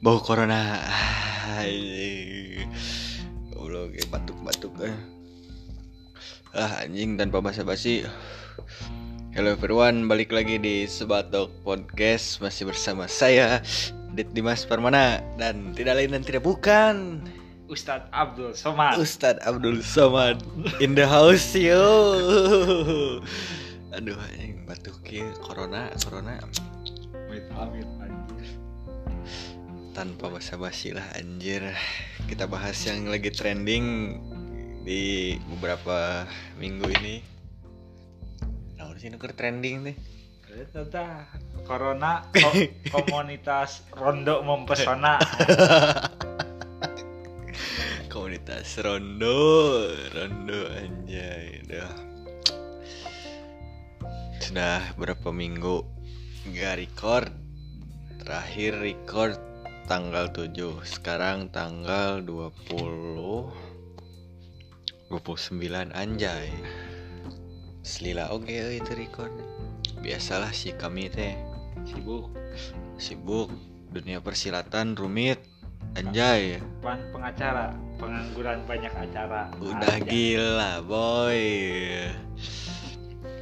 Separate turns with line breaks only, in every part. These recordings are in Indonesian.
bau corona. Goblok kayak batuk-batuk eh. ah anjing tanpa basa-basi. Hello everyone, balik lagi di Sebatok Podcast. Masih bersama saya, Dit Dimas Parmana Dan tidak lain dan tidak bukan
Ustadz Abdul Somad.
Ustadz Abdul Somad In the house yo Aduh anjing batuk ya Corona, Corona
Amit amit anjir.
tanpa basa-basi lah anjir kita bahas yang lagi trending di beberapa minggu ini nah sih nuker trending nih
dah Corona ko- komunitas rondo mempesona.
komunitas rondo rondo anjay. Dah. Sudah berapa minggu nggak record? Terakhir record tanggal 7 sekarang tanggal 20 29 anjay. Selila oke itu record. Biasalah si kami teh.
Sibuk.
Sibuk. Dunia persilatan rumit anjay.
Pan pengacara, pengangguran banyak acara.
Udah
Anjay.
gila boy.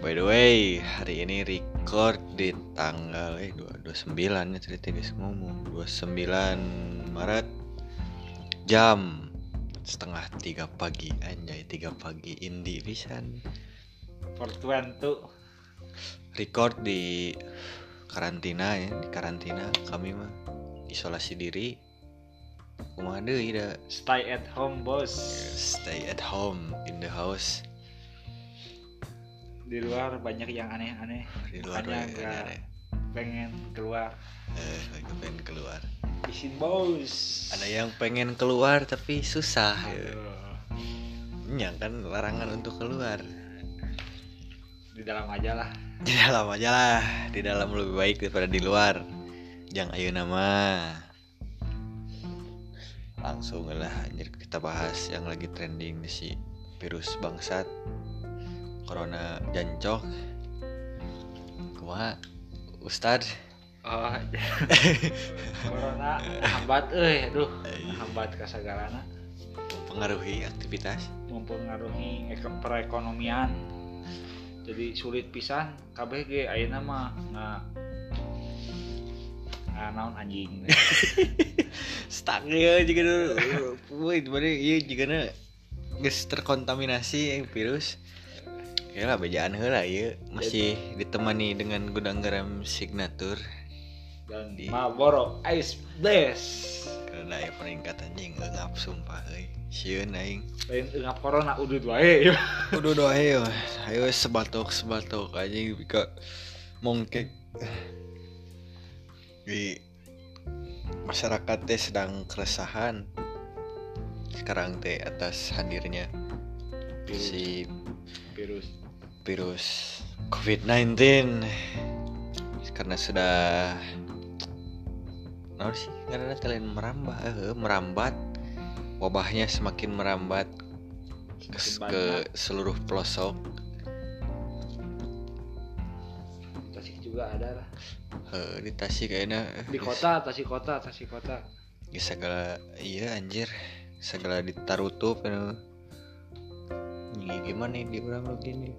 By the way hari ini record di tanggal eh 2, 29 ya cerita guys ngomong. 29 Maret Jam setengah tiga pagi anjay tiga pagi indie pisan.
420 tuh
record di karantina ya di karantina kami mah isolasi diri kumaha deui da
stay at home bos.
stay at home in the house
Di luar banyak yang aneh-aneh.
di luar
Makanya
ya,
nggak
ada-
pengen keluar.
eh lagi pengen keluar
Izin bos.
ada yang pengen keluar tapi susah ya.
Aduh.
Ya kan larangan untuk keluar
Di dalam aja lah.
di dalam aja lah di dalam lebih baik daripada di luar jangan ayo nama langsung lah anjir kita bahas yang lagi trending di si virus bangsat. Corona jancok. Kumaha Ustad
Oh, corona hambat euy, aduh, hambat kasagarana
mempengaruhi aktivitas.
Mempengaruhi eko- perekonomian. Jadi sulit pisan ge ayeuna mah nga naon anjing.
stuck ya juga dulu. Woi gimana? Iya juga na. Geus terkontaminasi yang virus. Ya lah bejaan heula ya masih ditemani dengan gudang garam signatur.
Dan
Di-
Marlboro Ice Blast.
karena ya peningkatan anjing ngap sumpah euy. Sieun aing.
Lain eungap corona udud wae.
udah doa ayo ayo sebatok sebatok anjing bika. Mongkek di masyarakat teh sedang keresahan sekarang teh atas hadirnya si
virus.
virus COVID-19 karena sudah nah sih? Karena kalian merambah eh, merambat. Wabahnya semakin merambat ke, ke seluruh pelosok.
Tasik juga ada lah.
Eh, di Tasik kayaknya
Di kota, Tasik kota, Tasik kota.
ya segala iya anjir segala ditarutup ya. Gimana nih di orang lu gini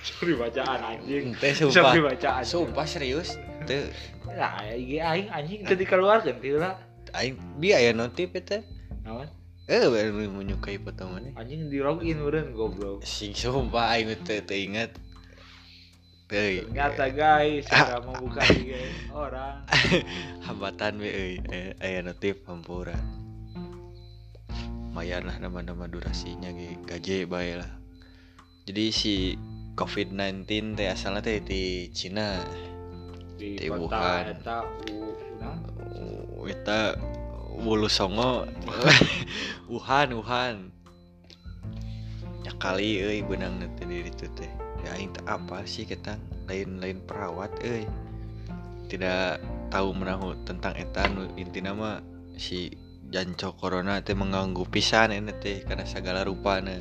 Sorry bacaan anjing.
teh
Sorry
sumpah
bacaan.
sumpah serius tuh
Nah, aing aing anjing tadi keluar kan lah.
aing dia ya notif eta
Naon?
eh baru menyukai potongannya
Anjing di login meureun goblok.
sing sumpah aing teu teu inget teu
Ternyata guys, sudah membuka IG orang.
hambatan we euy aya- aya notif hampura lumayan lah nama-nama durasinya ge gaje bae lah. Jadi si COVID-19 teh asalnya teh di Cina
Di
Wuhan.
eta U
eta Wulu Songo Wuhan Wuhan. Ya kali euy benang nanti di ditu teh aing apa sih kita? Lain-lain perawat euy. Tidak tahu menahu tentang eta nu intina mah si janco corona teh mengganggu pisan ini teh karena segala rupana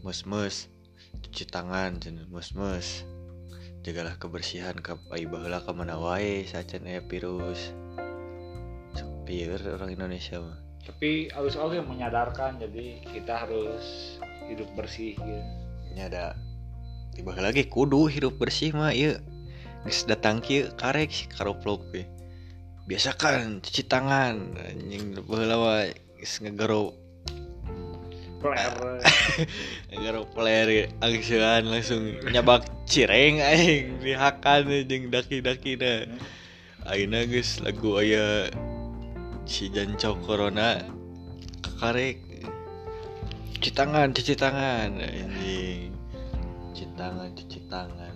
mus-mus cuci tangan cenah mus-mus jagalah kebersihan ke ai baheula ka mana wae sacan aya virus. Sok pieur orang Indonesia mah
tapi harus oke menyadarkan jadi kita harus hidup bersih gitu
nya ada tiba lagi kudu hidup bersih mah ieu geus datang kieu karek si karoplok we biasakan cuci tangan anjing baheula wae geus ngegero
Player.
ngegero player angsean langsung nyabak cireng aing dihakan jeung daki-dakina ayeuna geus lagu aya si jancok corona kekarek. Cuci tangan cuci tangan. Anjing cuci tangan cuci tangan.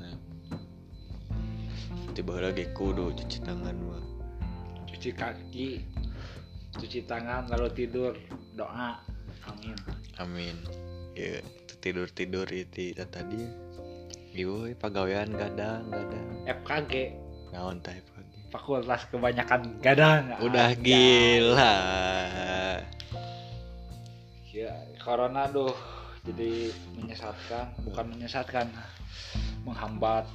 Tiba lagi kudu cuci tangan mah
cuci kaki cuci tangan lalu tidur. Doa. Amin.
Amin. Ya tidur tidur itu tadi ibu pegawaian gadang gadang
FKG
naon pagi
fakultas kebanyakan gadang.
Udah
Anjay.
gila.
ya corona duh. Jadi menyesatkan bukan menyesatkan menghambat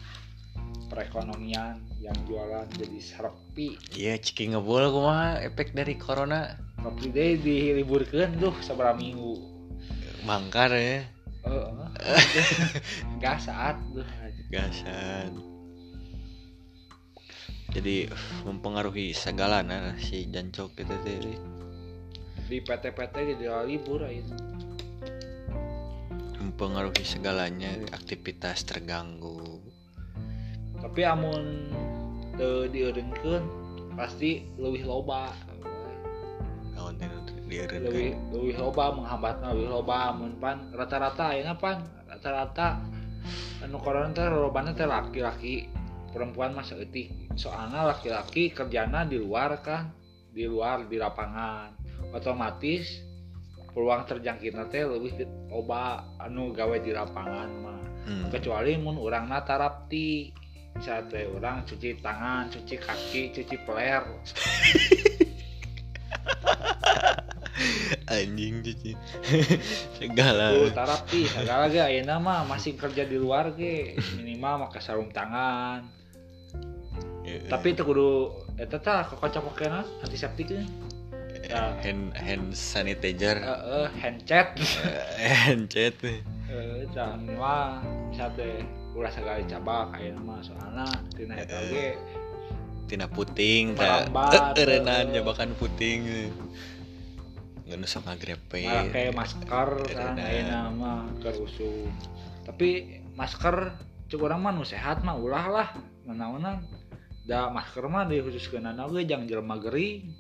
perekonomian yang jualan jadi sepi
iya ciki ngebul kumaha efek dari corona.
Tapi deh diliburkan tuh seberapa minggu.
Mangkar ya.
Eh, nggak saat tuh
gasan jadi mempengaruhi segalana si jancok itu teh
di PT-PT jadi libur aja.
Mempengaruhi segalanya aktivitas terganggu.
Tapi amun dieureunkeun pasti lebih loba.
Naon teh nu dieureunkeun.
Lebih lebih loba menghambat lebih loba amun pan rata-rata ayeuna pan rata-rata anu corona teh lobana teh laki-laki perempuan mah saeutik soalnya laki-laki kerjana di luar kan di luar di lapangan. Otomatis peluang terjangkitna teh lebih loba anu gawe di lapangan mah.
Hmm.
kecuali mun urang tarapti. Misalnya teh orang cuci tangan cuci kaki cuci peler.
Anjing cuci. Segala.
Tuh tarapti segala ge. Ayeuna mah masih kerja di luar ge. Minimal make sarung tangan
Ya,
tapi itu kudu eta tah kokocok-kokena antiseptik ge ya.
hand hand sanitizer.
Heeh hand chat.
Hand chat.
Eh tah mah misalnya teh ulah segala cabak ayeuna mah soalna tina eta ge.
tina puting tak erenan
eh.
nyabakan puting. Nggak nusok ngagrepe
kayak masker kan ayeuna mah kerusuh tapi masker cek orang mah sehat mah ulah lah nanaonan da masker mah dikhususkeun ge jangan jelema gering.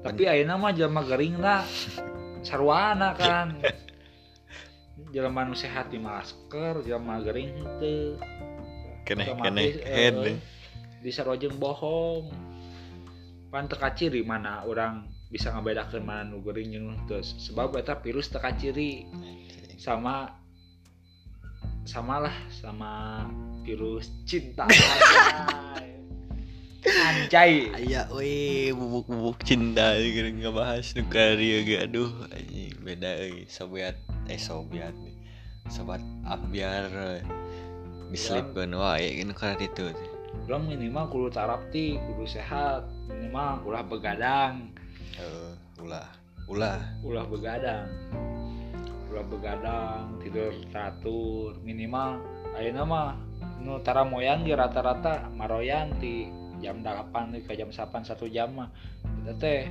Tapi ayeuna mah jelema gering lah sarwana kan. Jelema nu sehat di masker jelema gering
kena kena
otomatis
head
eh, di sarojeng bohong. Pan teka ciri mana orang bisa ngabedakeun mana nu geuring jeung nu teu sebab eta virus teka ciri sama sama lah sama virus cinta anjay.
Aya we bubuk-bubuk cinta gitu ngebahas nu karya ge. Aduh anjing beda euy sobiat eh sobiat nih. Sobat ambiar diselipkeun wae gitu kana ditu teh.
orang minimal kudu tarapti kudu sehat. Minimal ulah begadang.
Heuh, ulah ulah.
Ulah begadang. Ulah begadang tidur teratur. Minimal ayeuna mah nu tara moyan ge rata-rata maroyan ti jam 8 ke jam 8 satu jam mah. Eta teh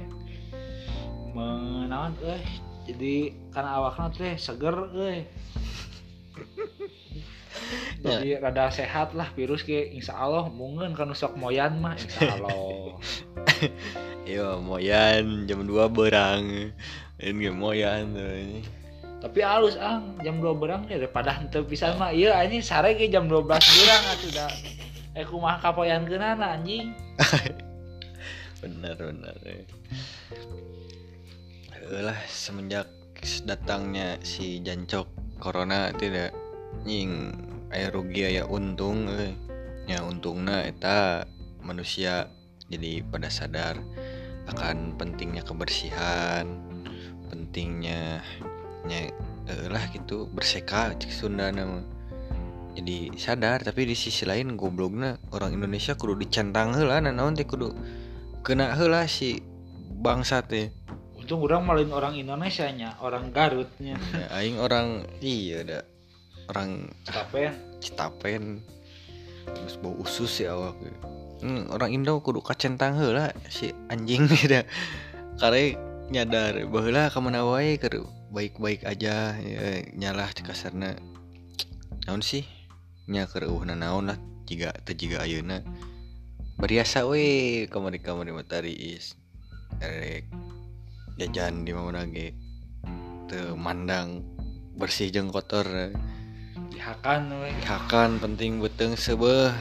menaon euy jadi karena awakna teh seger euy. Jadi rada sehat lah virus ke insya Allah mungkin kan sok moyan mah insya Allah.
Yo moyan jam 2 berang ini moyan tuh ini.
Tapi halus ang jam 2 berang ya daripada henteu pisan mah iya ini sare ke jam 12 berang atuh da eh kumaha kapoyan keunana anjing
benar benar eh. lah semenjak datangnya si jancok corona tidak nying aya rugi aya untung eh. ya untungna eta manusia jadi pada sadar akan pentingnya kebersihan pentingnya nya eh, lah gitu berseka cek Sunda nama. Jadi sadar tapi di sisi lain gobloknya orang Indonesia kudu dicentang heula nah naon teh kudu kena heula si bangsa teh.
Untung orang malin orang Indonesia nya orang Garutnya.
Ya, aing orang iya ada orang
Capen
Citapen. Terus bau usus ya awak. Hmm, orang Indo kudu kacentang heula si anjing dah. Karena nyadar bahwa ke mana wae keur baik-baik aja ya, nyalah kasarna. Naon sih? Nya keur eueuhna naon lah jiga teu jiga ayeuna. Bariasa we kamari kamari matahari is erek jajan di mana ge teu mandang bersih jeung kotor.
Dihakan we.
Hakan penting beteng sebeh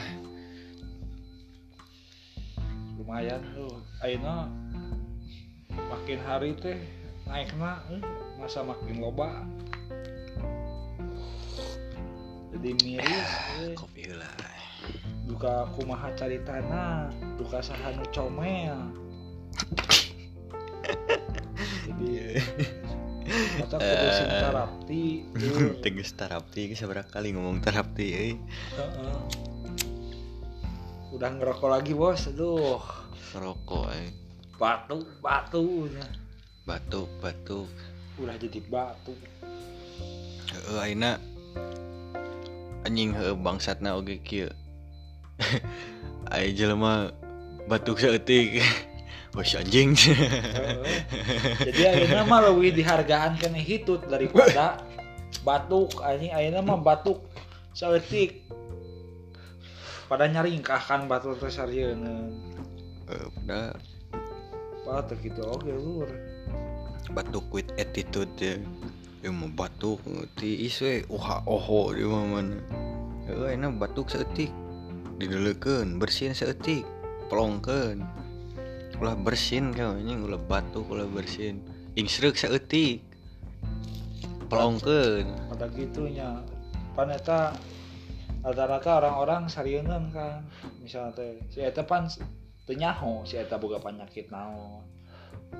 lumayan tuh ayeuna makin hari teh naikna eh, masa makin loba. Jadi miris eh.
kopi lah
duka kumaha caritana duka sahanu comel. Jadi kata kudu sing tarapti
tegas tarapti seberapa kali ngomong tarapti eh
udah ngerokok lagi bos. Aduh.
Rokok eh
batu batunya
batuk batuk.
Udah jadi batu
Heeh, aina anjing heuh bangsatna oge kieu. Aya jelema batuk saeutik. Wah si anjing.
Jadi akhirnya mah lebih dihargaan kena hitut daripada batuk. Anjing akhirnya mah batuk seetik pada nyaringkahkan batuk teh sarieuna
Eh, Pada.
Pak teh kitu oge lur
batuk with attitude ya. Dia mau batuk ti iswe oha oho di mana. Heuh aina batuk saeutik. Didelekeun, bersihin saeutik. Pelongkeun. Ulah bersin kau anjing ulah batuk ulah bersin. Ingsreuk saeutik. Pelongkeun.
pada gitunya pan eta rata-rata orang-orang sarieun kan misalnya teh si eta pan teu nyaho si eta boga penyakit naon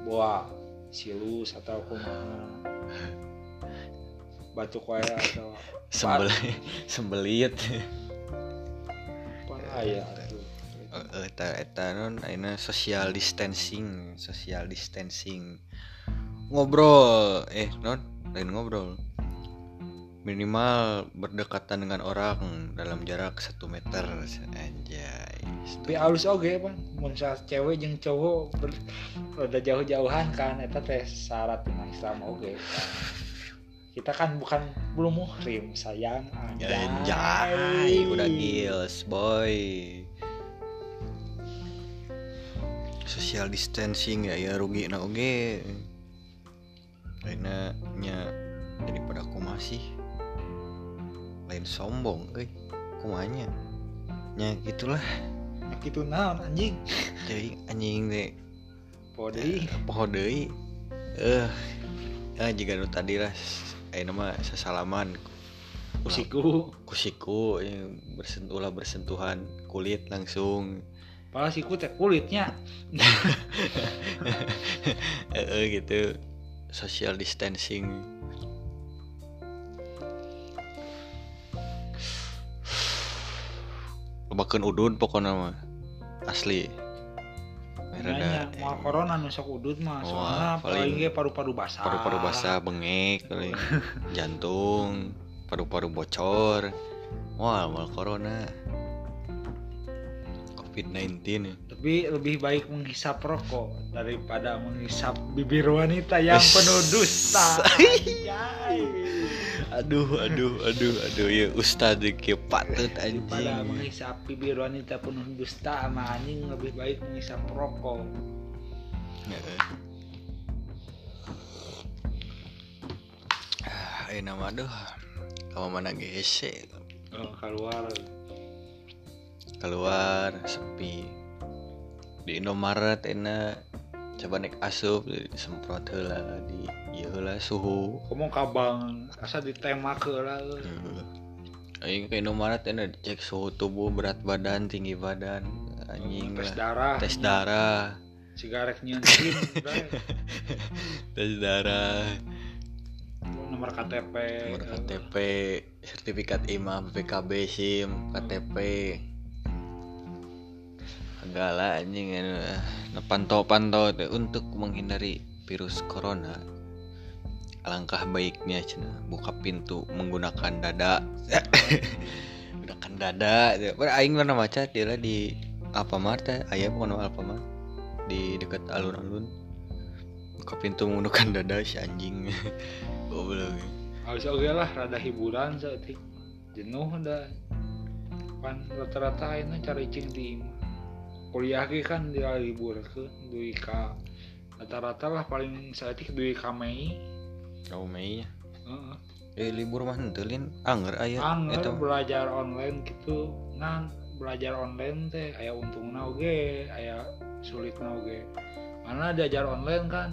boa silus atau kumaha batuk wae atau
Sembel sembelit.
apa aya atuh.
Eh, eta eta non aina social distancing social distancing ngobrol eh non lain ngobrol minimal berdekatan dengan orang dalam jarak satu meter anjay.
Tapi alus oge pan mun cewek jeung cowok ber, udah jauh-jauhan kan eta teh syarat dina Islam oge. Kan. kita kan bukan belum muhrim sayang
anjay udah gils boy. Social distancing ya ya rugi na oge. Lainnya nya daripada aku masih lain sombong euy. Kumanya. Nya gitulah.
Gitu naon anjing?
Jadi anjing deh
podi
poho deui eh eh jika nu tadi lah ayeuna mah sasalaman
usiku
kusiku eh, bersentuh ulah bersentuhan kulit langsung.
Padahal siku teh kulitnya.
Eh eh, gitu. Social distancing Lebakeun udun pokoknya mah. Asli.
Nanya, mau corona nusok udut mah soalnya
paling-
paru-paru basah.
paru-paru basah bengek paling jantung paru-paru bocor. Wah mal corona. Covid 19
tapi lebih baik menghisap rokok daripada menghisap bibir wanita yang penuh dusta.
aduh aduh aduh aduh. Ya ustad ke patut anjing.
menghisap bibir wanita penuh dusta sama anjing lebih baik menghisap rokok.
Heeh. ah ini nama aduh. Kamu mana gese
oh, keluar.
Keluar sepi. Di Indomaret enak coba naik asup semprot heula di ieu heula suhu.
Kamu kabang asa ditembak lah
Heeh. Aing ke Indomaret enak dicek suhu tubuh berat badan tinggi badan anjing
tes
lah.
darah.
Tes darah.
Sigaret nyentin
tes darah.
Nomor KTP
nomor KTP sertifikat IMA BPKB SIM KTP segala anjing nah, pantau-pantau untuk menghindari virus corona. Alangkah baiknya cina. Buka pintu menggunakan dada. Menggunakan dada. Aing pernah baca dia di Alfamart teh aya bukan Alfamart. Di dekat alun-alun. Buka pintu menggunakan dada si anjing. Goblok.
Harus oke lah rada hiburan saat jenuh dah. Pan rata-rata ini cari cing di kuliah kan dia libur ke dui ka. Rata-rata lah paling itu dui ka Mei.
Tahu Mei ya.
Heeh.
Eh libur mah henteu lin? Anger aya
Anger
eta.
belajar online gitu. Ngan belajar online teh aya untungna oge aya sulitna oge mana diajar online kan?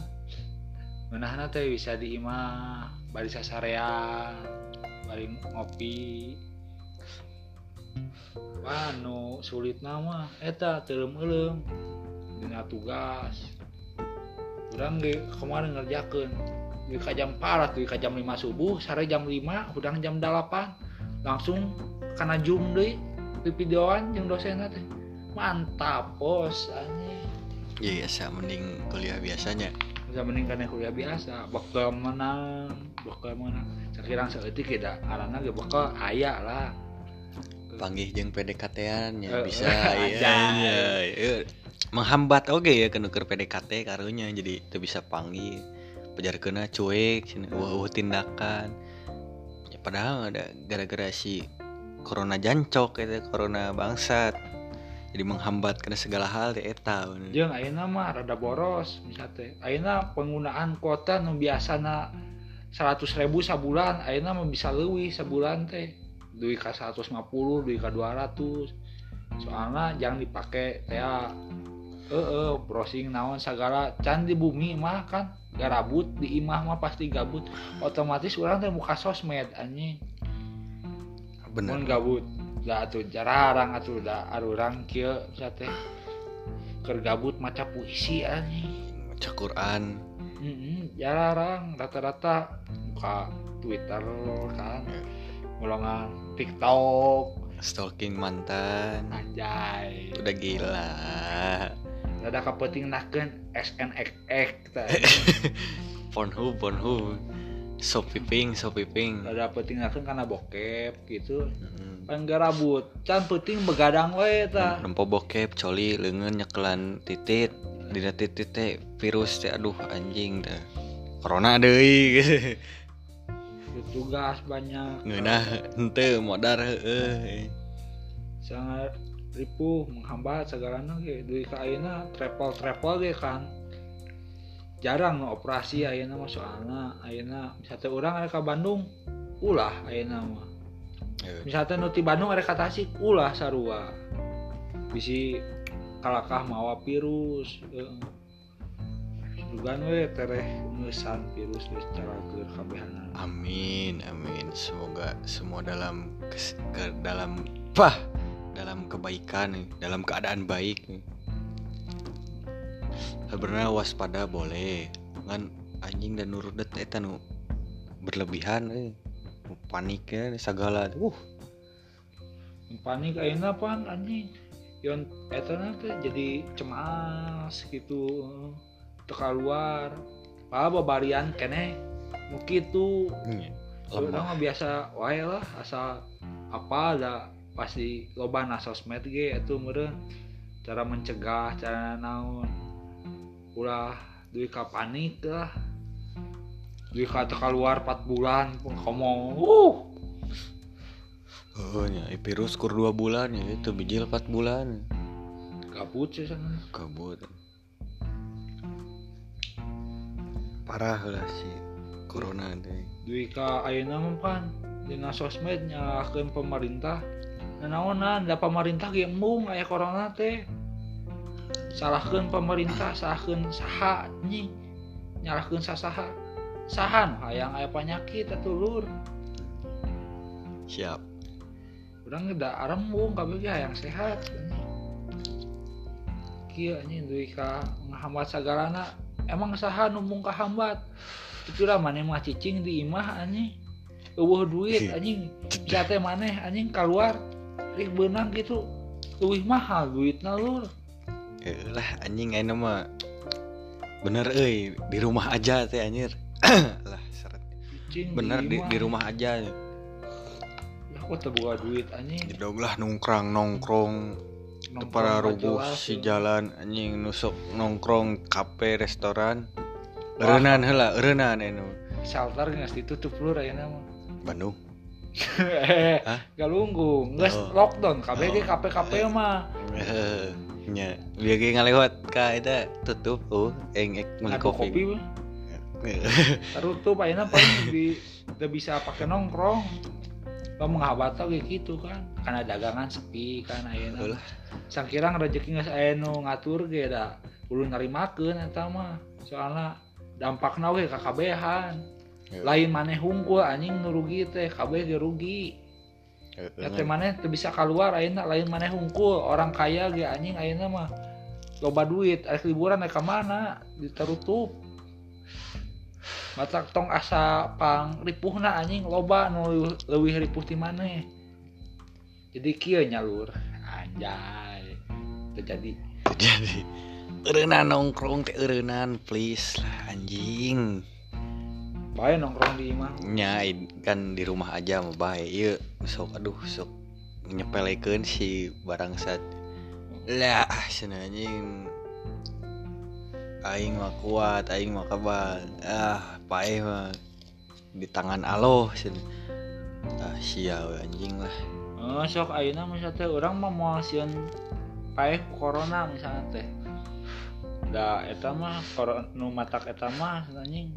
Meunahna teh bisa di imah bari sasarean bari ngopi anu sulitna mah eta teuleum-euleum dina tugas. Urang ge kemarin ngerjakeun di jam 4 di jam 5 subuh sare jam 5 udang jam 8 langsung karena zoom deui di videoan jeung dosen teh. Mantap bos anjing.
Iya biasa mending kuliah biasanya.
bisa mending kana kuliah biasa bekal menang bekal menang. Sakirang saeutik da arana ge bekal aya lah
Panggih jeung PDKT-an ya
Eh,
bisa iya, iya, iya. Menghambat oke ya ke nuker PDKT karunya jadi teu bisa panggil. Pejarkeuna cuek cenah eueuh tindakan. Ya padahal ada gara-gara si corona jancok itu corona bangsat. Jadi menghambat kena segala hal di eta.
jeung ayeuna mah rada boros misal teh ayeuna penggunaan kuota nu biasana 100.000 sabulan ayeuna mah bisa leuwih sabulan teh duit ka 150 duit ka 200 soalnya jangan dipakai ya eh eh, browsing naon segala. Can di bumi mah kan garabut di imah mah pasti gabut. Otomatis orang teh muka sosmed anjing.
Bener.
mun gabut. Da atuh jarang atuh da arurang kieu sia teh. Keur gabut maca puisi anjing.
Baca Quran.
Heeh, jarang rata-rata buka Twitter kan golongan TikTok
Stalking mantan.
anjay
Udah gila.
rada kapeting nakeun SNXX
Pornhub, Pornhub. Shopee Shopee
rada peting nakeun kana bokep gitu
Mm.
garabut can penting begadang we tah
Nempo bokep, coli, leungeun nyekelan titit. Dina titit teh virus teh aduh anjing teh. Corona deui.
tugas banyak.
Nah ente modar heeh
sangat ripuh menghambat segala ge duit ka ayeuna travel travel ge kan. Jarang no operasi ayeuna mah soalna ayeuna misalnya orang ada ke Bandung ulah ayeuna mah. Misalnya nu ti Bandung ada ke Tasik ulah sarua. Bisi kalakah mawa virus e Dugaan we tereh ngesan virus geus cara keur kabehanan
Amin, amin. Semoga semua dalam kes- ke dalam pah dalam kebaikan dalam keadaan baik. Sebenarnya waspada boleh, kan anjing dan nurut eta nu berlebihan eh. Panik ya segala uh
panik ayeuna pan anjing yon eta teh jadi cemas gitu teu keluar padahal babarian keneh nu kitu
iya, lemah
mah biasa wae lah asal apa ada pasti loba na sosmed ge atuh meureun cara mencegah cara naon. Ulah duit ka panik lah. Duit ka keluar 4 bulan pun ngomong uh
oh nya eh, virus kur dua bulan ya itu bijil 4 bulan.
Gabut sih sana.
Kabut parah lah si corona deh
duit ka ayeuna mah pan? Dina sosmed nyalahkeun pemerintah. Naonan da pemerintah ge embung aya corona teh. Salahkeun pemerintah salahkeun saha anjing. Nyalahkeun sasaha sahan hayang aya penyakit atuh lur.
Siap.
Urang da arembung kabeh ge hayang sehat kieu anjing duit ka ngahambat sagalana emang saha nu mung kahambat? Itu lah mana mah cicing di imah anjing. Eueuh duit
Iya.
anjing. Jate maneh anjing keluar ih benang gitu. Leuwih mahal duitna lur.
Eh, lah anjing ayeuna mah bener euy di rumah aja teh anjir. Lah seret. Bener di,
imah.
di rumah aja.
Lah kok terbuka duit anjing?
Dog lah nongkrong Nongkrong para rubuh si jalan anjing nusuk nongkrong kafe restoran. Eureunaan heula eureunaan anu
shelter nggak ditutup lur ayeuna mah.
Bandung.
Eh galunggung nggak
Oh.
lockdown. Ge
Oh.
kafe kafe mah.
Heeh, nya biar ge ngalewat ka eta tutup oh eng ek meuli kopi.
kopi mah. Tarutup ayeuna paling di udah bisa pakai nongkrong. Kamu menghabat kayak gitu kan. Karena dagangan sepi kan ayeuna. Sangkirang rezeki geus aya nu ngatur ge da. Ulun narimakeun eta mah. Soalna dampakna we ka kabehan. Lain maneh hungkul anjing nu rugi teh kabeh ge rugi. Ya teh maneh teu bisa keluar ayeuna lain maneh hungkul. Orang kaya ge anjing ayeuna mah loba duit, arek liburan ka mana? Ditarutup. mata tong asa pang ripuh na anjing loba nu leuwih ripuh ti maneh jadi kieu nyalur anjay terjadi
terjadi Eurenan nongkrong teh eurenan please lah anjing.
Bae nongkrong di imah.
Nya kan di rumah aja mah bae. Ieu sok aduh sok nyepelekeun si barang sat. Lah cenah anjing aing mah kuat aing mah kabal ah mah di tangan Allah cenah ah sia we anjing lah
Eh, sok ayeuna misalnya teh urang mah moal sieun paeh ku corona misalnya teh. Da eta mah nu matak eta mah anjing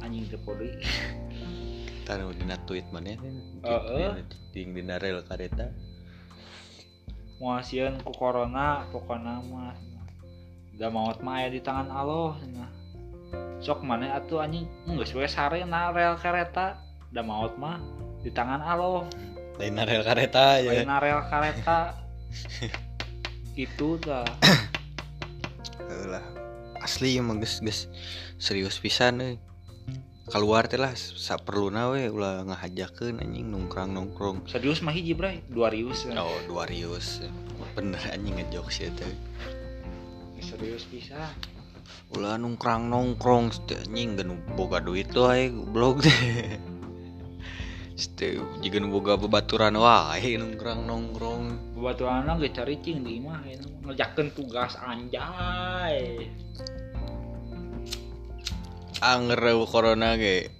anjing teu poli.
tanu dina tweet mana
Heeh.
ding dina rel kareta
Moal sieun ku corona pokona mah. Da maut mah aya di tangan Allah cenah. Sok maneh atuh anjing geus we sarena rel kereta. Da maut mah di tangan Allah.
lain rel kareta ya
Lain rel kereta. gitu dah.
lah asli emang geus geus serius pisan euy keluar teh lah saperluna we ulah ngahajakeun anjing nongkrong nongkrong
Serius mah hiji bray, dua rius. kan.
oh dua rius bener anjing ngejok sih teh
Serius bisa.
ulah nongkrong nongkrong anjing genu boga duit tuh ae goblok Ste jika boga bebaturan wae nongkrong nongkrong.
Bebaturan lah gak cari cing di mah ngerjakan tugas anjay.
Ah, Anger corona ge.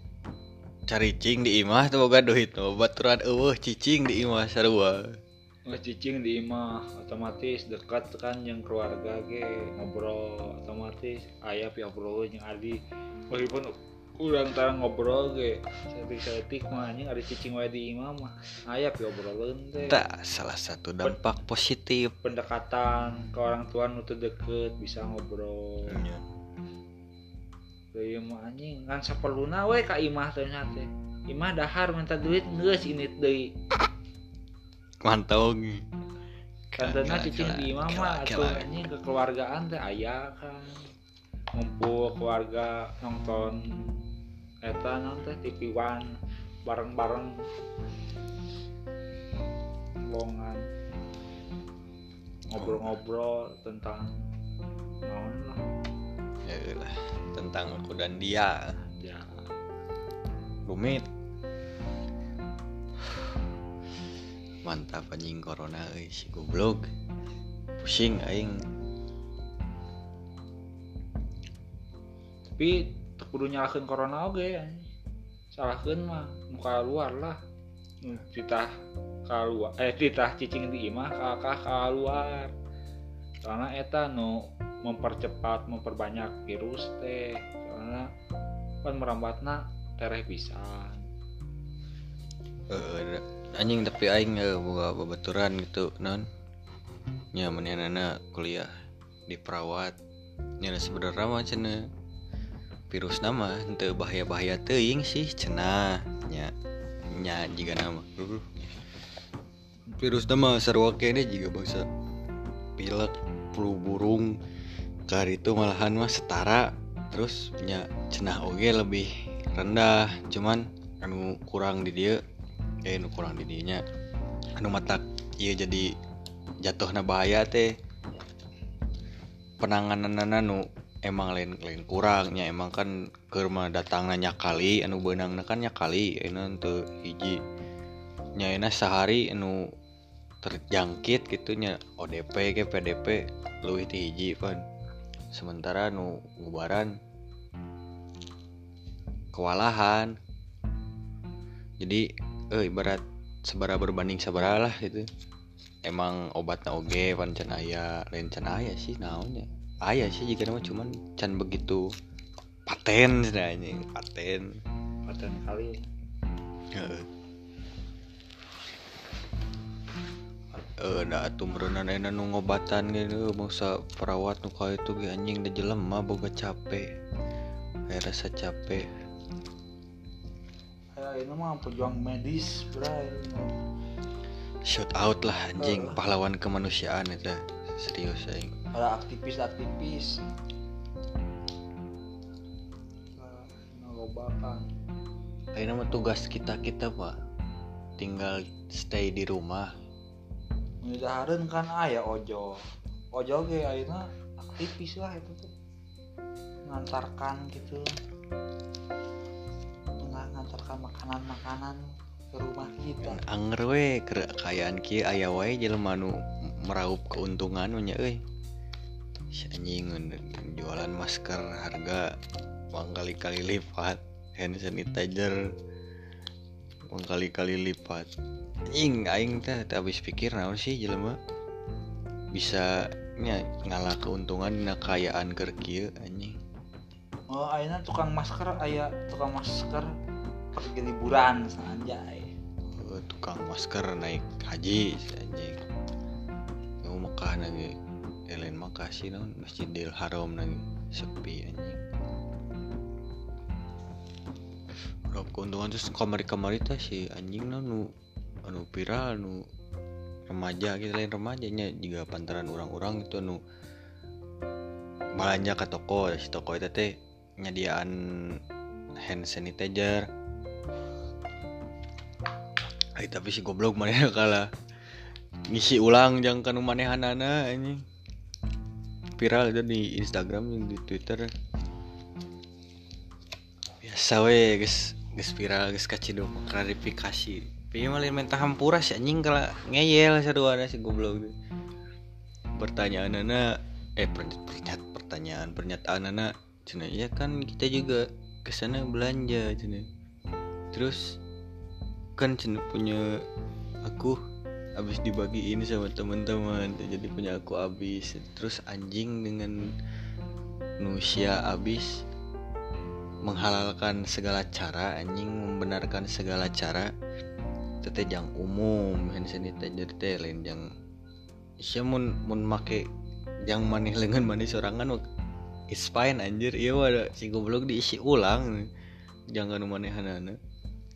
Cari cing di imah tuh boga duit tuh baturan eueuh cicing di imah sarua.
Ngecicing di imah otomatis dekat kan yang keluarga ge ngobrol otomatis ayah pihak bro yang adi meskipun udah antara ngobrol ge setik-setik mah anjing ada cicing wae di imah mah ayah pihak obrolan teh
tak salah satu dampak positif
pendekatan ke orang tua nu deket bisa ngobrol
Nya.
Deui mah anjing kan saperluna we ka imah teh nya teh. Imah dahar minta duit geus ini deui.
Mantau
Kantena
Kela-
cicing di atuh
kela.
anjing kekeluargaan teh aya kan. Ngumpul keluarga nonton eta non teh TV One bareng-bareng. Longan. Ngobrol-ngobrol tentang naon lah.
Ya lah tentang aku dan dia.
Ya.
Rumit mantap anjing corona euy si goblok. Pusing aing.
Tapi teu kudu nyalahkeun corona oge anjing. salahkeun mah muka luar lah. Titah keluar eh titah cicing di imah kakak keluar karena eta nu mempercepat memperbanyak virus teh. Karena kan merambatna tereh pisan.
Eh, anjing tapi aing eh, boga babaturan gitu non. Nya manehna kuliah di perawat. Nya sebenarnya mah cenah virus nama henteu bahaya-bahaya teuing sih cenah. Nya nya jiga nama. Virus nama sarua kene juga bangsa. Pilek flu burung kar itu malahan mah setara. Terus nya cenah oge lebih rendah. Cuman anu kurang di dia eh anu kurang di dinya anu mata iya jadi jatuhna bahaya teh. Penanganan anu emang lain lain kurangnya. Emang kan kerma datang nanya kali anu benang kan kali. Ini untuk hiji. Nyaina sehari anu terjangkit gitunya ODP ke PDP lu itu hiji pan. Sementara nu ngubaran kewalahan. Jadi eh ibarat sebara berbanding sebara lah itu emang obatnya oge pan can aya lain can aya sih naonnya. Aya sih jika nama cuman can begitu paten sebenarnya paten.
Paten kali.
Heeh. Eh, da atuh meureunan aya nu ngobatan gitu masa perawat nu ka itu anjing da jelema boga capek. Rasa capek
ini mah pejuang medis bray
shout out lah anjing.
Heeh.
pahlawan kemanusiaan itu. Serius aing.
Ada aktivis-aktivis. Nah, ngobakan
ayeuna mah tugas kita kita pak. Tinggal stay di rumah.
Ngidahareun kan aya ojo. Ojo ge ayeuna aktivis lah itu tuh. Ngantarkan gitu Nga- ngantarkan makanan-makanan ke rumah kita.
Anger we ke kayaan kieu aya wae jelema nu meraup keuntungan nya euy. Si anjing jualan masker harga kali-kali lipat hand sanitizer kali-kali lipat. Anjing aing teh habis pikir naon sih jelema bisa nya ngalah keuntungan dina kayaan keur kieu anjing.
Oh ayeuna tukang masker aya tukang masker pergi liburan sanjay.
Eh, tukang masker naik haji anjing. Mau Mekah lagi lain makasih naon? Masjidil Haram lagi sepi anjing. Berapa keuntungan terus kamari-kamari teh si anjing naon? Nu anu viral nu remaja gitu lain remajanya juga pantaran orang-orang itu anu belanja ke toko si toko itu teh nyediaan hand sanitizer Ay, tapi si goblok mana kalah? Ngisi ulang jangan kanu manehanana ini viral itu di Instagram di Twitter. Biasa we guys. Guys viral guys kaciduk klarifikasi. Tapi malah minta hampura si anjing kalau ngeyel sadua si goblok pertanyaan anak eh perny- pernyat pertanyaan pernyataan anak cina ya kan kita juga ke sana belanja cina terus kan cina punya aku habis dibagiin sama teman-teman jadi punya aku habis. Terus anjing dengan nusia habis menghalalkan segala cara anjing membenarkan segala cara. Teteh yang umum hand sanitizer teh lain yang isya mun mun make yang maneh lengan maneh sorangan it's fine anjir. Iya ada si goblok diisi ulang. Jangan manehanana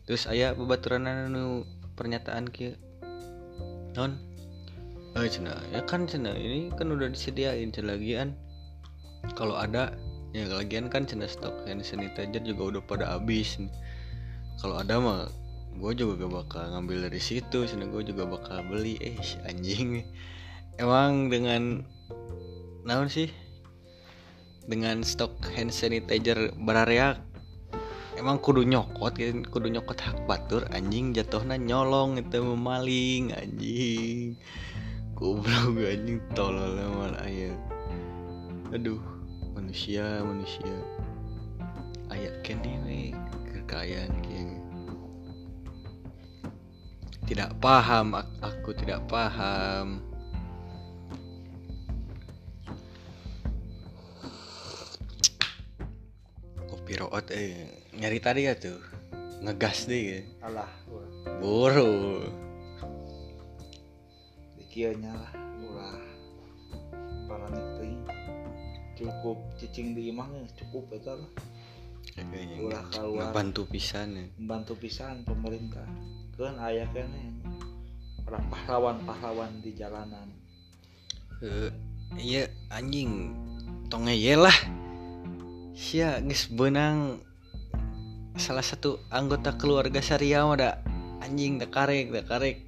terus aya babaturan anu pernyataan kieu. Non eh cina ya kan cina ini kan udah disediain cina lagian. Kalau ada ya lagian kan cina stok hand sanitizer juga udah pada habis kalau ada mah gue juga gak bakal ngambil dari situ cina gue juga bakal beli. Eh si anjing. Emang dengan naon sih? Dengan stok hand sanitizer berarea emang kudu nyokot kan kudu nyokot hak batur anjing jatuhnya nyolong itu memaling anjing. Goblok anjing tolol malah aya. Aduh manusia manusia. Aya kene we kekayaan kieu. Tidak paham ak- aku tidak paham. Kopi root eh nyari tadi ya tuh? Ngegas deh ya.
alah
buru.
Dikieunya lah ulah paranik teuing cukup cicing di imah cukup eta lah. Ulah keluar.
bantu pisan ya.
membantu pisan pemerintah. Kan aya kene para pahlawan-pahlawan di jalanan.
Eh, iya anjing. Tong ngeyel lah sia geus beunang salah satu anggota keluarga Syariah mah da anjing da karek da karek.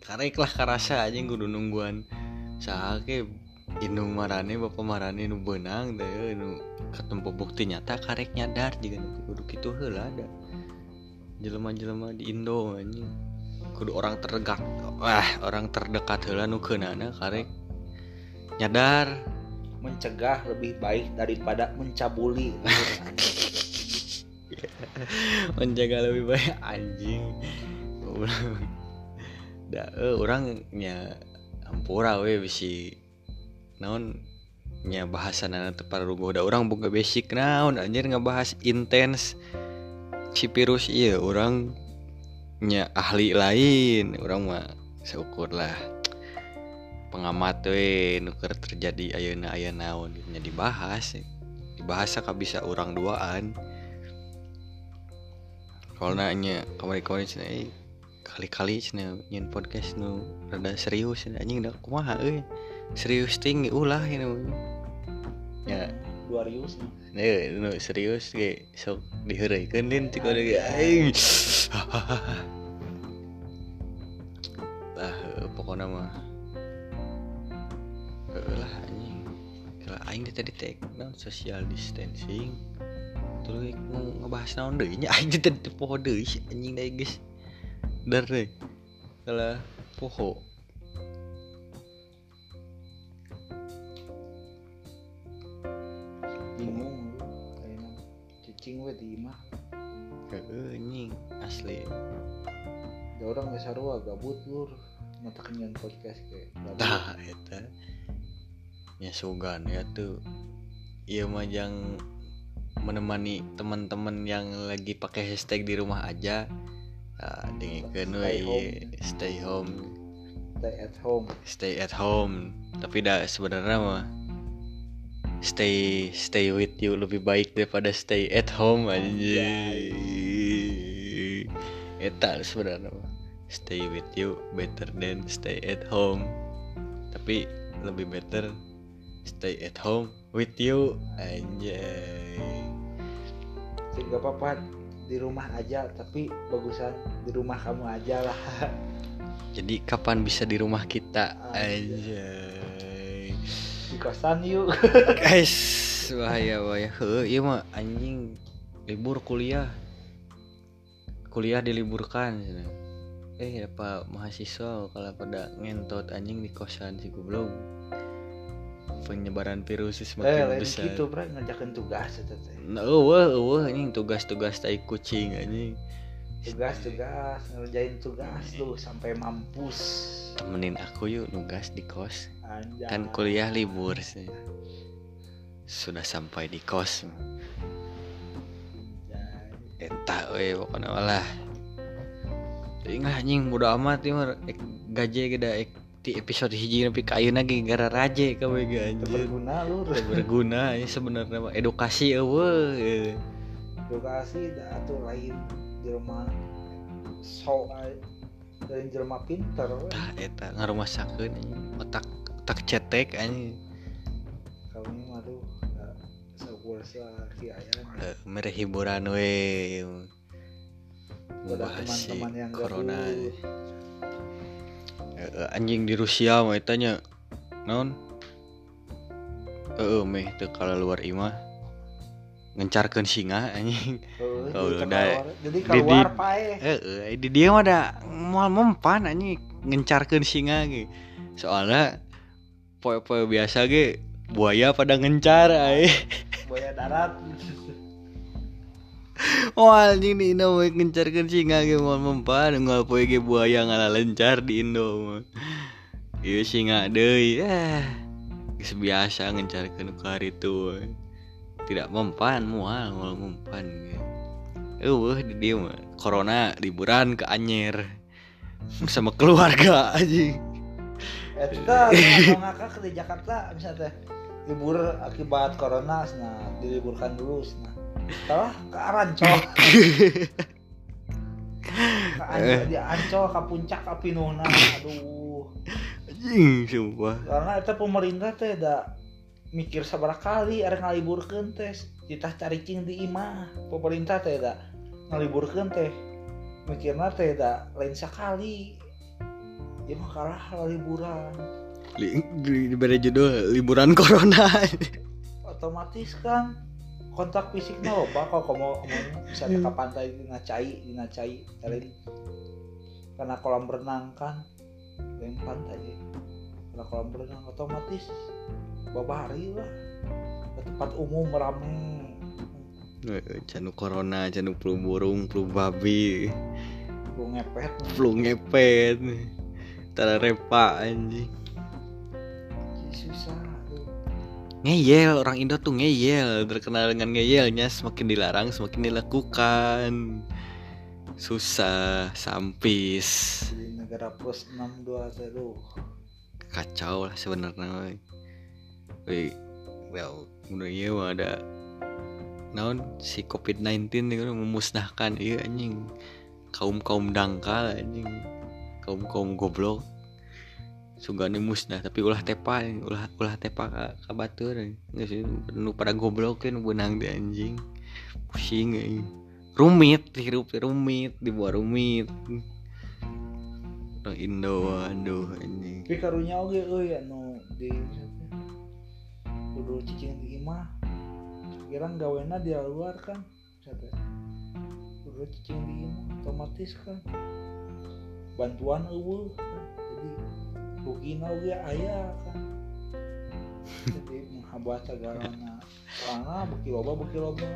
Karek lah karasa anjing kudu nungguan. Sahake indung marane bapak marane nu benang da nu ketempo bukti nyata karek nyadar juga kudu kitu heula ada. Jelema-jelema di Indo anjing. Kudu orang terdekat wah orang terdekat heula nu keunana karek. Nyadar.
Mencegah lebih baik daripada mencabuli
menjaga lebih baik. Anjing. Da eh, orangnya ampura we naon? Nya bahasa nana tepat rugo da orang buka basic naon? Anjir ngebahas intens si virus iya orang nya ahli lain. Orang mah seukur lah. Pengamat we nuker terjadi ayeuna aya naon. Dibahas dibahas ka bisa orang duaan kalau nanya kemarin-kemarin cina eh kali-kali cina nyen podcast nu rada serius cina anjing dah kumaha euy serius tinggi ulah ini ya
dua rius
Eh, nu serius ge sok diheureuykeun lin ti kode ge aing. Lah, heuh, pokona mah. Heuh lah anjing. Kalau aing tadi teh naon social distancing. Terus ngebahas naon deui nya teh tadi poho sih, anjing deui geus. Dar deui. Kalau poho
bingung kayaknya cicing we di imah
anjing asli.
ada orang nggak sarua gabut lur mata kenyan podcast kayak.
Tah eta ya sugan ya tuh iya mah yang menemani teman-teman yang lagi pakai hashtag di rumah aja. Ah dingikeun we
Stay
stay home.
Stay at home.
Stay at home. Tapi dah sebenarnya mah stay stay with you lebih baik daripada stay at home aja eta sebenarnya mah stay with you better than stay at home. Tapi lebih better stay at home with you anjay
sih gak apa-apa di rumah aja tapi bagusan di rumah kamu aja lah.
Jadi kapan bisa di rumah kita? Anjay.
Di kosan yuk.
Guys bahaya bahaya. Heuh ieu mah anjing. Libur kuliah. Kuliah diliburkan eh apa mahasiswa kalau pada ngentot anjing di kosan si goblok penyebaran virus
eh
semakin
lain
besar.
gitu bro ngerjakan tugas eta teh.
Nah eueuh eueuh anjing tugas-tugas tai kucing anjing.
Tugas tugas ngerjain tugas tuh sampai mampus.
Temenin aku yuk nugas di kos.
Anjay.
Kan kuliah libur sih. Sudah sampai di kos. Eta we pokoknya malah. Ingat anjing bodo amat gaje geda ek di episode hiji nepi ka ayeuna ge gara raje ka we ge
Teu
anjing.
Berguna lur.
Berguna ini sebenarnya mah. Edukasi eueuh
edukasi dah tuh lain jelema so dari jelema pinter
tah eta ngarumasakeun anjing. Otak otak cetek anjing.
Kami mah tuh sekuasa kiayan
Eh, mere hiburan we. Membahas si
teman-teman yang
corona. Eh, eh, anjing di Rusia mah eta nya naon? Heeh meh teu kala luar imah. Ngencarkeun singa anjing. Oh,
jadi
udah.
jadi
Di-
keluar
di-
pae
heeh di dia mah da moal mempan anjing. Ngencarkeun singa ge. Soalnya poe-poe biasa ge buaya pada ngencar ae.
Buaya darat
Oh anjing di Indo mau ngencarkeun singa ge moal mempan poe ge buaya ngalah lencar di Indo. Ieu singa deui eh geus biasa ngencarkeun ka itu. Tidak mempan moal moal mempan. Eueuh di dieu mah corona liburan ke Anyer sama keluarga anjing.
Eta ngakak di Jakarta misalnya libur akibat corona nah diliburkan dulu nah salah ke Arancol ke Ancol di Ancol ke puncak ke Pinuna aduh.
Anjing sumpah.
karena itu pemerintah teh da mikir sabar kali arek ngaliburkeun teh. Kita cari cing di imah. Pemerintah teh da ngaliburkan teh. Mikirna teh da lain sekali ya mah kalah liburan
li, li, diberi judul liburan corona.
Otomatis kan kontak fisiknya loba kalau kamu kamu bisa ke pantai di Nacai di kalian karena kolam berenang kan yang pantai. Karena kolam berenang otomatis babari lah. Ke tempat umum rame.
Canu corona canu flu burung flu babi.
Lu ngepet.
Flu ngepet. Tara repa anjing.
Susah.
Ngeyel orang Indo tuh ngeyel terkenal dengan ngeyelnya semakin dilarang semakin dilakukan. Susah sampis.
Di negara plus 62 teh lu
kacau lah sebenarnya. Wih, well, menurut iya mah ada naon si COVID-19 itu memusnahkan iya anjing. Kaum kaum dangkal anjing. Kaum kaum goblok sugane musnah tapi ulah tepa ulah ulah tepa ka, ka batur nggak sih nu pada goblok kan benang di anjing pusing anjing. rumit hirup rumit dibuat rumit orang Indo aduh anjing
tapi karunya oge euy anu di kudu cicing di imah kira gawena di luar kan Sate. kudu cicing di imah otomatis kan bantuan eueuh kan. jadi rugina oge aya kan. Jadi menghabat segalana soalnya beki loba beki loba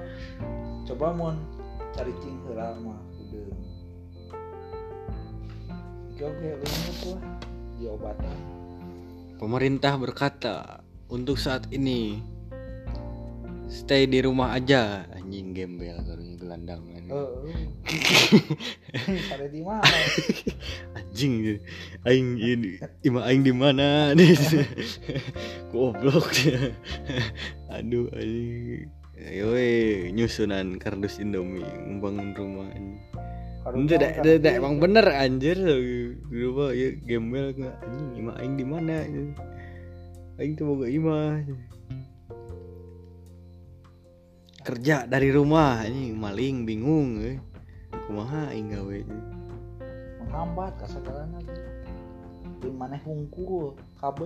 coba mun cari cing heula mah kudu oge lumut lah diobatan
Pemerintah berkata untuk saat ini stay di rumah aja. Anjing gembel karunya gelandang anjing.
Heeh. Sare di mana?
anjing aing ini ima aing di mana? Goblok aduh anjing. Ayo we nyusunan kardus indomie membangun rumah anjing. Itu dah, dah, dah, emang bener anjir. Lupa ya gembel nggak? Anjing ima aing di mana aing tuh boga ima kerja dari rumah. Anjing maling bingung eh. kumaha aing gawe
menghambat kasagarana di mana hungkul KB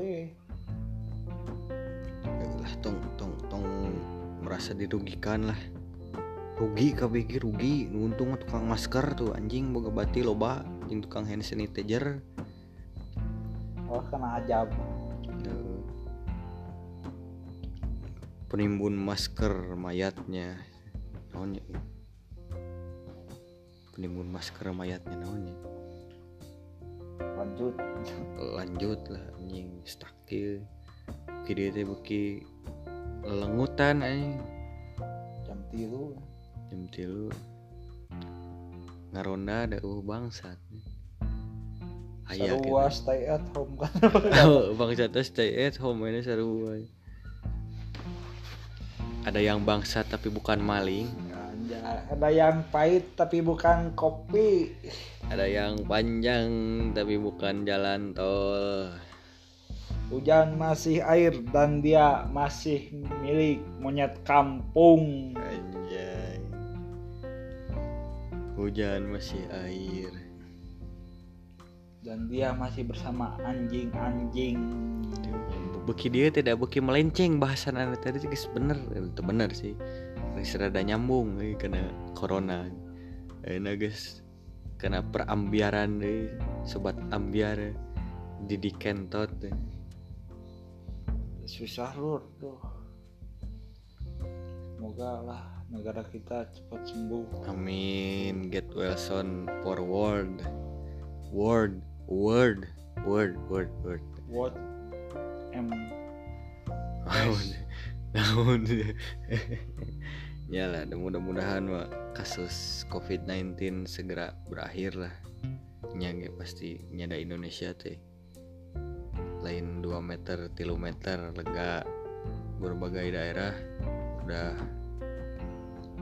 Ya lah tong tong tong merasa dirugikan lah. Rugi KBG rugi. Untung tukang masker tuh anjing boga bati loba. Anjing tukang hand sanitizer.
Oh kena ajab
penimbun masker mayatnya. Naonnya eh? penimbun masker mayatnya naonnya
lanjut.
Lanjut lah anjing. Stakil. Kiri teh beki lelengutan anjing
jam tilu.
Jam tilu. Ngaronda ada uh bangsat. Aya
sarua stay at home kan?
Bangsat teh stay at home ini sarua ada yang bangsat tapi bukan maling.
Ada yang pahit tapi bukan kopi.
Ada yang panjang tapi bukan jalan tol.
Hujan masih air dan dia masih milik monyet kampung.
Anjay. Hujan masih air.
Dan dia masih bersama anjing-anjing
beki dia tidak beki melenceng bahasan anda tadi guys. Bener. Itu bener sih. Guys rada nyambung eh, karena corona. Enak guys karena perambiaran eh, sobat ambiar Didi Kentot eh.
susah lur tuh. Semoga lah negara kita cepat sembuh.
Amin. Get well soon. Forward word word word word word
what
naon naon ya lah mudah-mudahan kasus covid-19 segera berakhir lah. Nyangge pasti nyada Indonesia teh lain 2 meter tilu meter lega. Berbagai daerah udah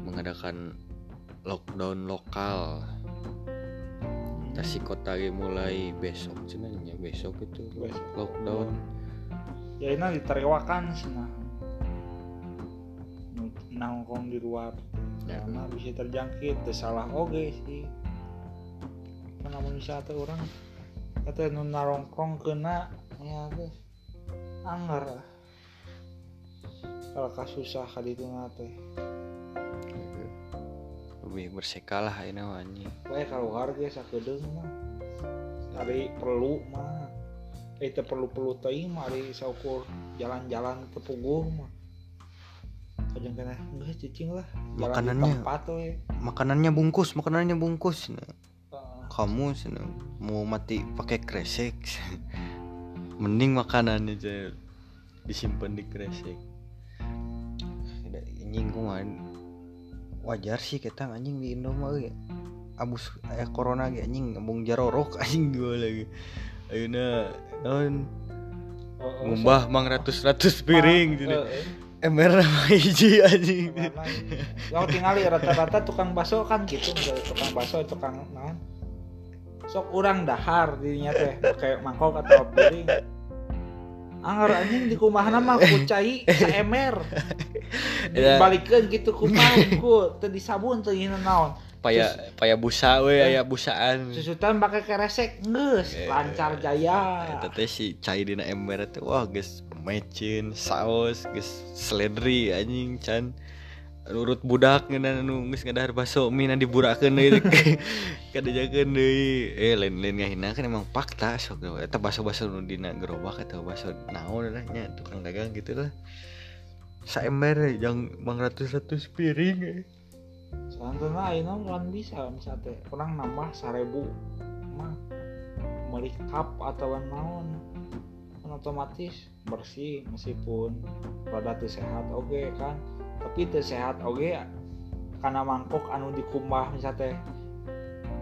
mengadakan lockdown lokal. Tasikota ge mulai besok cenanya besok itu
Besok.
lockdown.
ya ini diterewakan sih nah. Nongkrong di luar.
Ya.
karena bisa terjangkit salah oge sih. Karena manusia teh orang kata nu narongkrong kena ya teh anggar kalau kasusah kaditu teh.
Lebih bersekalah ini anjing.
Baik kalau harga sakedeung mah. Hari perlu mah eh teu perlu-perlu teuing mah ari saukur jalan-jalan tepuguh mah. Kajang kena geus cicing lah. Jalan di
Makanannya.
tempat we
makanannya bungkus makanannya bungkus nah.
Heeh.
kamu sana mau mati pakai kresek. Mending makanannya aja disimpan di kresek. Anjing wajar sih kita anjing di Indo mah ya abus aya corona ge anjing ngembung jarorok anjing dua lagi. Ayeuna naon
Heeh,
ngumbah mang ratus-ratus
sok-
piring
Mah,
gitu
heeh.
ember nama hiji anjing?
Kalau tinggal rata-rata tukang bakso kan gitu, tukang bakso, tukang naon. Sok urang dahar dirinya teh pakai mangkok atau piring. Anggar anjing di kumahna mah ku cai saemer.
Ya.
Dibalikeun gitu ku naon ku teu disabun teu naon.
Paya paya busa we aya busaan.
Susutan pakai keresek geus lancar jaya.
Eta teh si cai dina ember teh wah geus mecin saos geus seledri anjing can. Urut budak ngeuna anu geus ngadahar baso mie na diburakeun deui kadajakeun deui. Eh lain-lain ngahina kan emang fakta sok eta baso-baso nu dina gerobak eta baso naon nya tukang dagang gitu lah. Saember yang mang ratus-ratus piring eh.
Selanjutnya ayeuna kan bisa misalnya teh. Orang nambah 1000 mah meuli cup atau naon? Kan otomatis bersih meskipun rada teu sehat oge kan. Tapi teu sehat oge karena mangkok anu dikumbah misalnya teh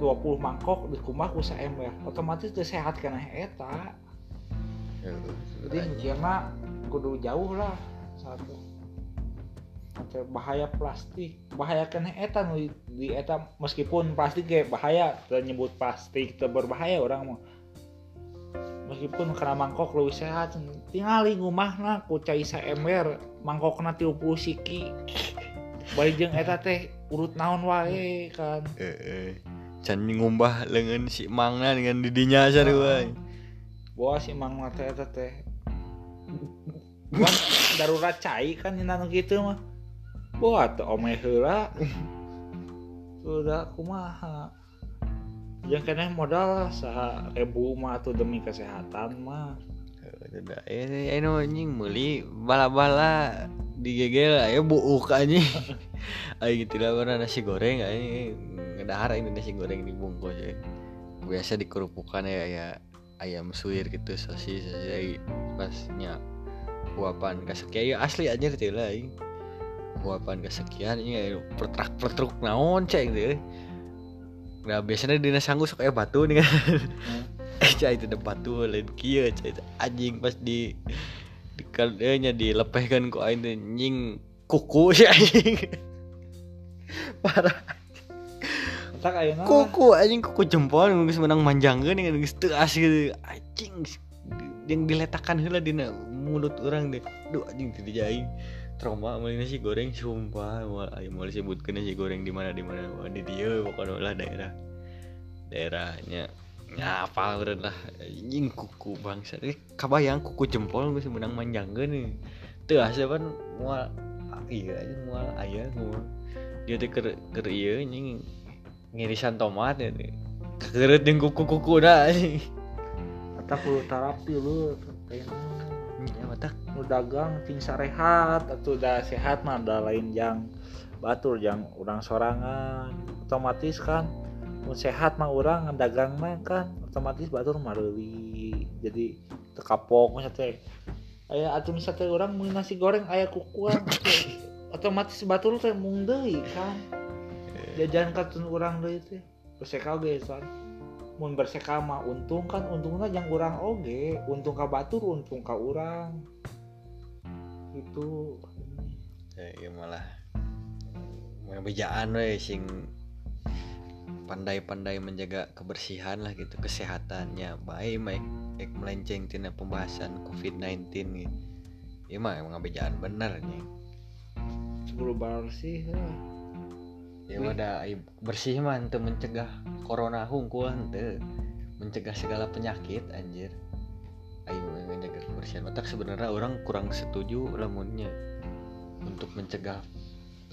20 mangkok dikumbah ku saember otomatis teu sehat kana eta. Jadi mikirna kudu jauh lah. Satu Bahaya plastik. Bahaya kena eta nu di- di eta meskipun plastik kayak bahaya teu nyebut plastik teu berbahaya orang mah. Meskipun kena mangkok lebih sehat tinggali ngumahna ku cai saember mangkokna 30 siki bari jeung eta teh urut naon wae kan.
Heeh. Can ngumbah lengan si mangna dengan didinya sarua.
bawa si mang teh eta teh. Darurat cai kan dina nu kitu mah buat teu omeh heula. Sudah kumaha? Yang kena modal saha ribu mah tuh demi kesehatan mah.
Udah, eh, eh, no anjing meuli bala-bala digegel aya buuk anjing. Aing gitu lah pernah nasi goreng aing ngedahar ini nasi goreng dibungkus ya. Biasa dikerupukan ya ya ayam suwir gitu sosis sosis pasnya uapan kasekian ya asli teh lah Uapan kasekian ini pertrak pertruk naon cek gitu. Nah biasanya dina sanggup sok aya batu nih kan. Cai itu ada batu lain kieu cai itu anjing pas di di kalenya dilepehkan ku aing nying kuku si anjing. Parah. Kuku anjing kuku jempol geus menang manjangkeun dengan geus teu as gitu. Anjing yang diletakkan heula dina mulut orang deh. Duh anjing teu aing trauma meuli nasi goreng sumpah. Mau aing mau disebutkeun nasi goreng di mana di mana. Di dieu pokoknya lah daerah. Daerahnya ngapal beureun lah. Anjing kuku bangsa. Eh, kabayang kuku jempol geus menang manjangkeun nih teu asa pan moal iya aja moal aya moal dia teh keur keur ieu anjing. Ngirisan tomat ya teh kekeureut jeung kuku-kuku dah anjing.
Eta kudu terapi lu kayaknya
ya mata
nu dagang ting sarehat atau udah sehat mah ada lain yang batur yang orang sorangan. Otomatis kan mun sehat mah orang dagang mah kan otomatis batur mareli jadi tekapok misalnya teh aya atuh misalnya orang mau nasi goreng aya kukuan otomatis batur teh mung kan. Jajan katun orang deui teh berseka ge san mun berseka mah untung kan untungnya yang orang oge untung ka batur untung ka orang itu.
Ya, ya malah. Bejaan we sing pandai-pandai menjaga kebersihan lah gitu kesehatannya. Baik baik ek melenceng tina pembahasan COVID-19 gitu. Ya mah emang bejaan bener nih.
sebelum bersih lah
ya wadah ai bersih mah teu mencegah corona hungkul teu mencegah segala penyakit anjir. Ayo menjaga kebersihan otak sebenarnya orang kurang setuju lamunnya untuk mencegah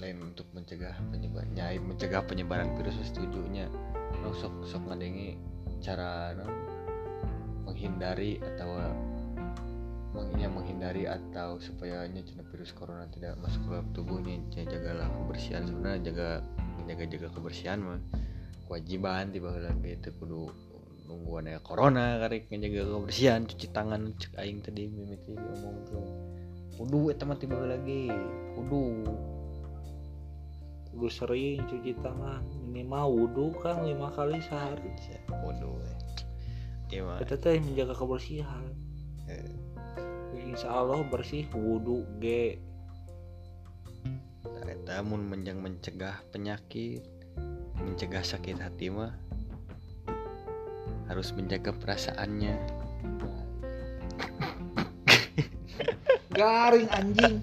lain untuk mencegah penyebarannya ai mencegah penyebaran virus setujunya. No, sok sok ngadengi cara no, menghindari atau meng- ya, menghindari atau supaya cenah virus corona tidak masuk ke dalam tubuhnya. Ya, jagalah kebersihan sebenarnya jaga menjaga jaga kebersihan mah kewajiban tiba lagi itu kudu nungguan ya corona karek ngejaga kebersihan cuci tangan cek aing tadi mimiti ngomong tuh. Kudu eta mah tiba lagi kudu.
Kudu sering cuci tangan minimal wudhu kan lima kali sehari.
Kudu iya mah.
Kita teh menjaga kebersihan.
Eh,
insya Allah bersih wudhu ge.
Eta mun menjang mencegah penyakit mencegah sakit hati mah harus menjaga perasaannya.
Garing anjing.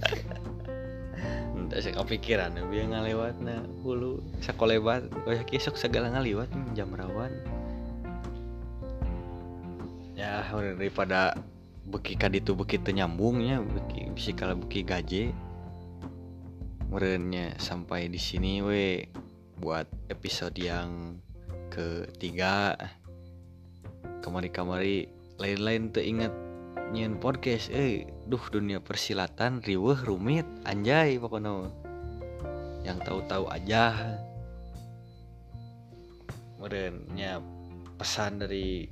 Entah saya kepikiran biar ngalewat na hulu sakolebat oh ya kisok segala ngaliwat hmm, jam rawan. Ya daripada beki kaditu beki nyambungnya beki bisa kalau beki gaje. Merenya sampai di sini we. Buat episode yang ketiga kamari-kamari lain-lain tuh inget nyen podcast eh duh dunia persilatan riweh rumit anjay pokoknya yang tahu-tahu aja. Merenya pesan dari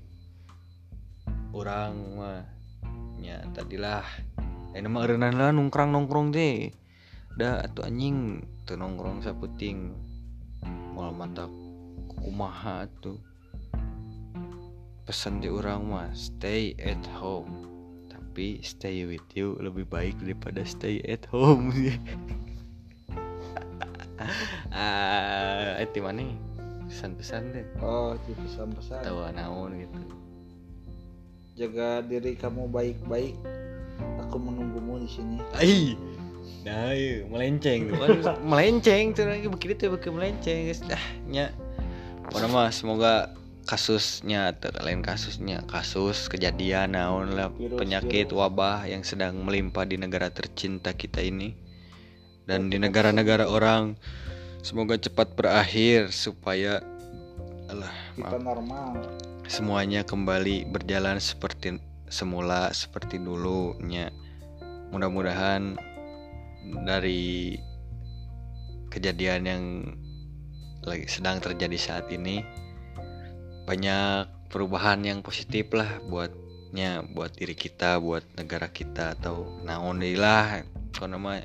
orang mah nya tadilah ini mah eueunan lah nongkrong nongkrong teh. Dah atuh anjing tuh nongkrong saputing mal mata kumaha tuh pesan di orang mah stay at home. Tapi stay with you lebih baik daripada stay at home. Ah itu mana? Pesan-pesan deh.
Oh di pesan-pesan.
Tahu naon gitu.
Jaga diri kamu baik-baik. Aku menunggumu di sini.
Ai nah iya, melenceng. Tuh kan melenceng tuh lagi begitu tuh begitu melenceng guys. Dah nya. Pokoknya mah semoga kasusnya atau lain kasusnya. Kasus kejadian naon lah penyakit
virus.
wabah yang sedang melimpah di negara tercinta kita ini. Dan di negara-negara orang semoga cepat berakhir supaya alah
kita
maaf,
normal.
Semuanya kembali berjalan seperti semula seperti dulunya. Mudah-mudahan dari kejadian yang lagi sedang terjadi saat ini banyak perubahan yang positif lah buatnya buat diri kita buat negara kita atau naon lah mah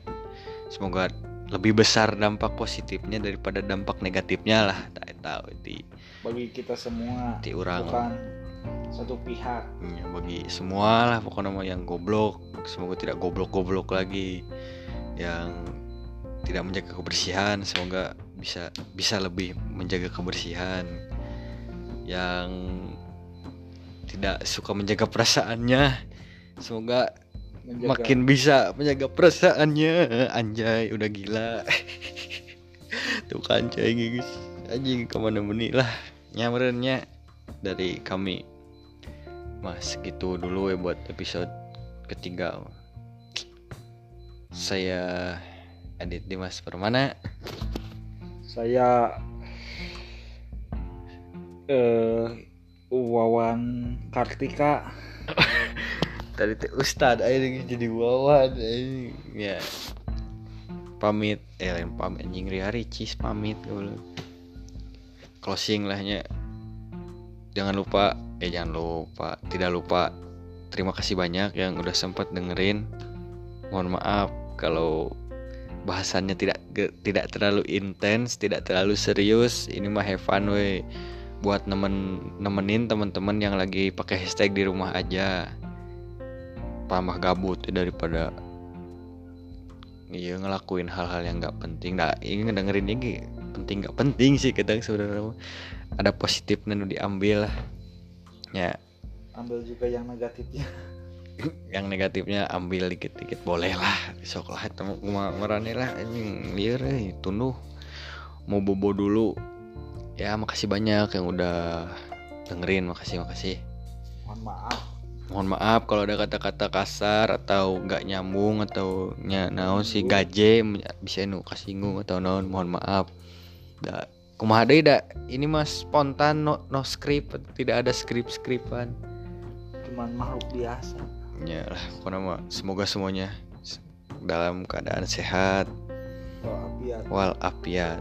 semoga lebih besar dampak positifnya daripada dampak negatifnya lah tak tahu di
bagi kita semua
di orang.
bukan satu pihak.
Ya, bagi semua lah pokoknya mau yang goblok semoga tidak goblok-goblok lagi yang tidak menjaga kebersihan semoga bisa bisa lebih menjaga kebersihan yang tidak suka menjaga perasaannya. Semoga
menjaga.
makin bisa menjaga perasaannya. Anjay udah gila. Tuh kan cai guys. Anjing ke mana meni lah. Nyamrennya dari kami. Mas gitu dulu ya buat episode ketiga. Saya Adit Dimas Permana.
Saya eh Wawan Kartika.
Tadi teh Ustad aja jadi wawan anjing. ya. Pamit eh lain pamit anjing Ria Ricis pamit closing lahnya jangan lupa eh jangan lupa tidak lupa. Terima kasih banyak yang udah sempat dengerin. Mohon maaf kalau bahasannya tidak tidak terlalu intens tidak terlalu serius. Ini mah have fun buat nemen nemenin teman-teman yang lagi pakai hashtag di rumah aja. Tambah gabut daripada iya ngelakuin hal-hal yang nggak penting. Nah ini ngedengerin ini penting nggak penting sih kadang sebenarnya mah. ada positifnya nu diambil lah. Ya.
Ambil juga yang negatifnya.
Yang negatifnya ambil dikit-dikit boleh lah. Sok lah temu marane lah anjing. Lieur euy tunduh mau bobo dulu ya makasih banyak yang udah dengerin. Makasih makasih.
Mohon maaf.
Mohon maaf kalau ada kata-kata kasar atau nggak nyambung atau nya naon si gaje bisa nu kasinggung atau naon mohon maaf. Da kumaha deui da? Ini mas spontan no, no script tidak ada skrip skripan
cuman makhluk biasa.
Ya lah pokoknya mah semoga semuanya dalam keadaan sehat.
Walafiat.
Walafiat